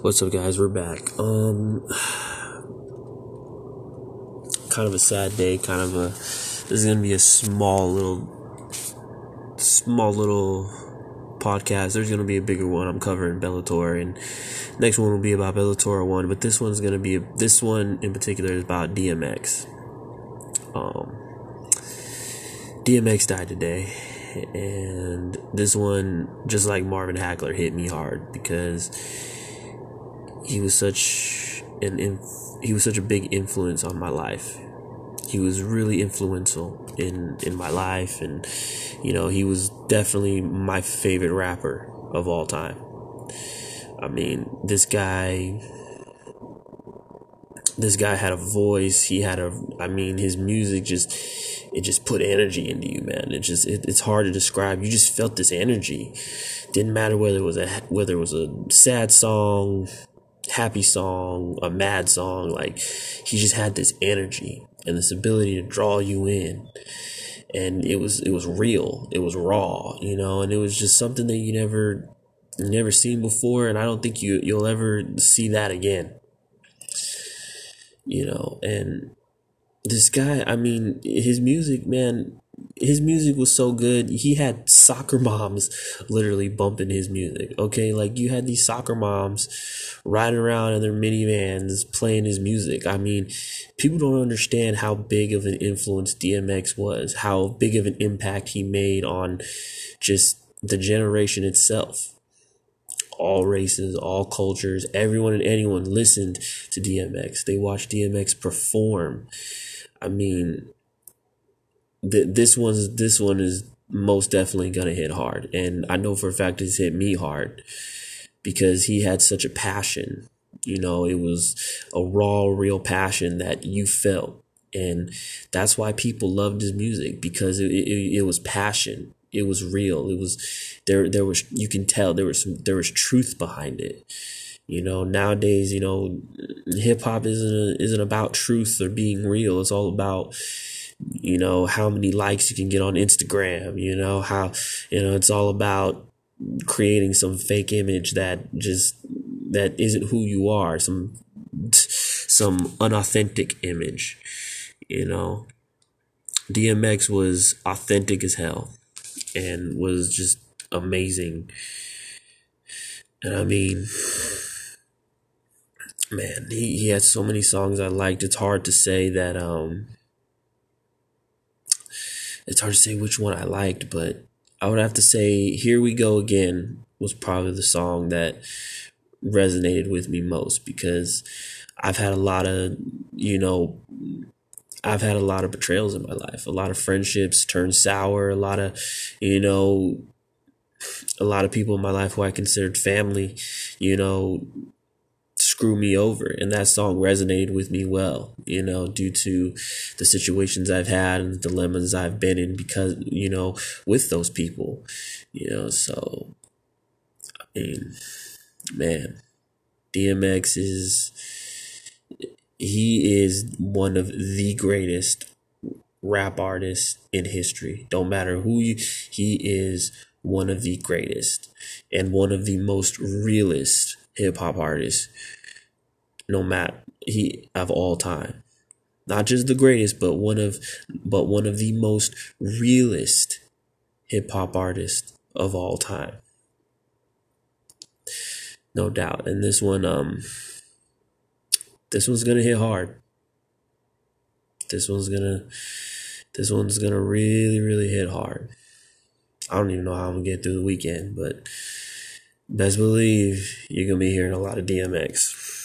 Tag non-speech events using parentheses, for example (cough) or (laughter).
What's up, guys? We're back. Um, kind of a sad day. Kind of a. This is gonna be a small little, small little podcast. There's gonna be a bigger one. I'm covering Bellator, and next one will be about Bellator one. But this one's gonna be this one in particular is about DMX. Um, DMX died today, and this one, just like Marvin Hagler, hit me hard because he was such an inf- he was such a big influence on my life. He was really influential in in my life, and you know he was definitely my favorite rapper of all time. I mean, this guy. This guy had a voice. He had a. I mean, his music just it just put energy into you, man. It just it, it's hard to describe. You just felt this energy. Didn't matter whether it was a whether it was a sad song, happy song, a mad song. Like he just had this energy and this ability to draw you in. And it was it was real. It was raw, you know, and it was just something that you never never seen before and I don't think you you'll ever see that again. You know, and this guy, I mean, his music, man, his music was so good. He had soccer (laughs) moms literally bumping his music. Okay, like you had these soccer moms riding around in their minivans playing his music. I mean, people don't understand how big of an influence DMX was, how big of an impact he made on just the generation itself. All races, all cultures, everyone and anyone listened to DMX. They watched DMX perform. I mean, th- this one's this one is most definitely gonna hit hard, and I know for a fact it's hit me hard because he had such a passion. You know, it was a raw, real passion that you felt, and that's why people loved his music because it it, it was passion. It was real. It was there. There was you can tell there was some, there was truth behind it. You know, nowadays, you know, hip hop isn't isn't about truth or being real. It's all about you know how many likes you can get on Instagram. You know how you know it's all about creating some fake image that just that isn't who you are. Some some unauthentic image. You know, DMX was authentic as hell and was just amazing. And I mean, man, he, he had so many songs I liked. It's hard to say that, um, it's hard to say which one I liked, but I would have to say Here We Go Again was probably the song that resonated with me most because I've had a lot of, you know, I've had a lot of betrayals in my life. A lot of friendships turned sour. A lot of, you know, a lot of people in my life who I considered family, you know, screw me over. And that song resonated with me well, you know, due to the situations I've had and the dilemmas I've been in because, you know, with those people, you know, so, I mean, man, DMX is he is one of the greatest rap artists in history. Don't matter who you, he is one of the greatest and one of the most realist hip hop artists, no matter he of all time. Not just the greatest, but one of but one of the most realist hip hop artists of all time. No doubt. And this one, um, this one's gonna hit hard. This one's gonna this one's gonna really, really hit hard. I don't even know how I'm gonna get through the weekend, but best believe you're gonna be hearing a lot of DMX.